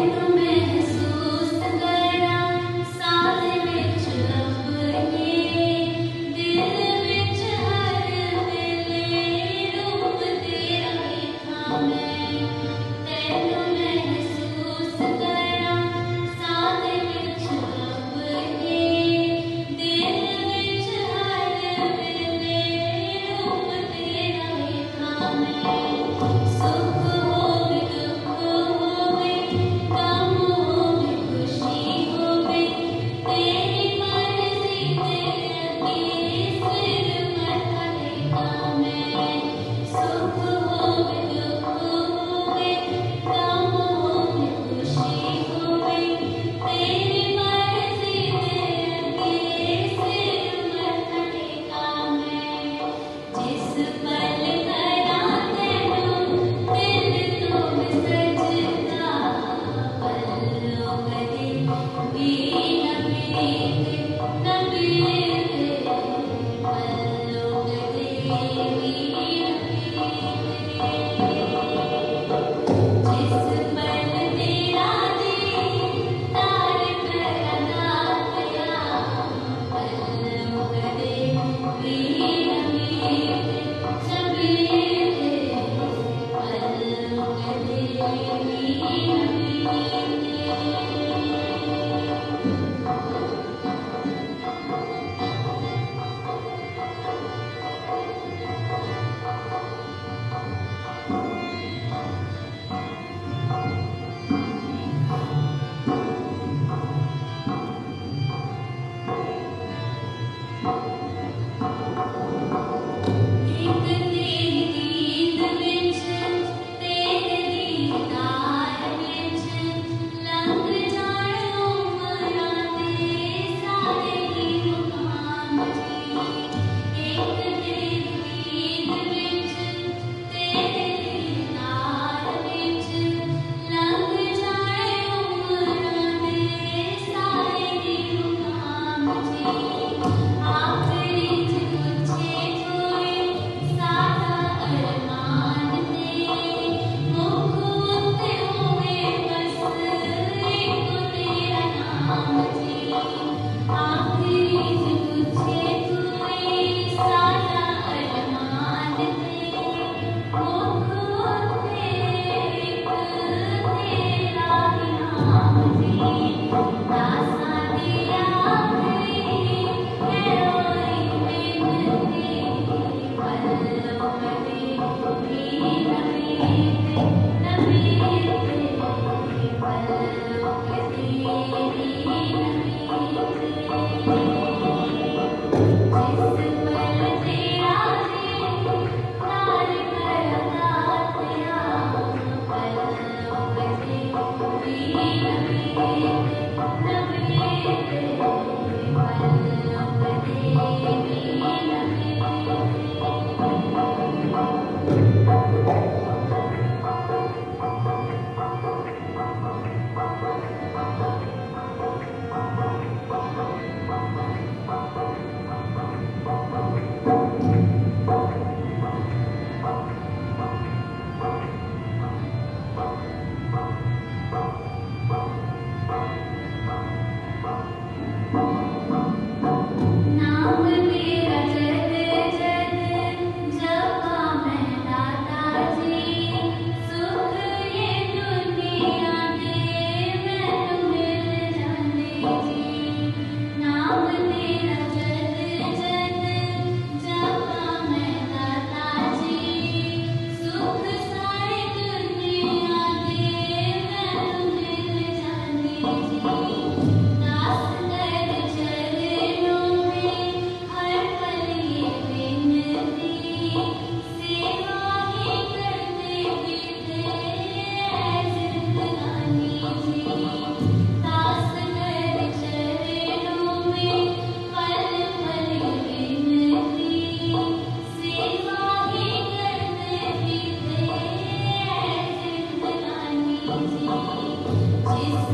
Thank you.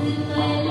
Alhamdulillah.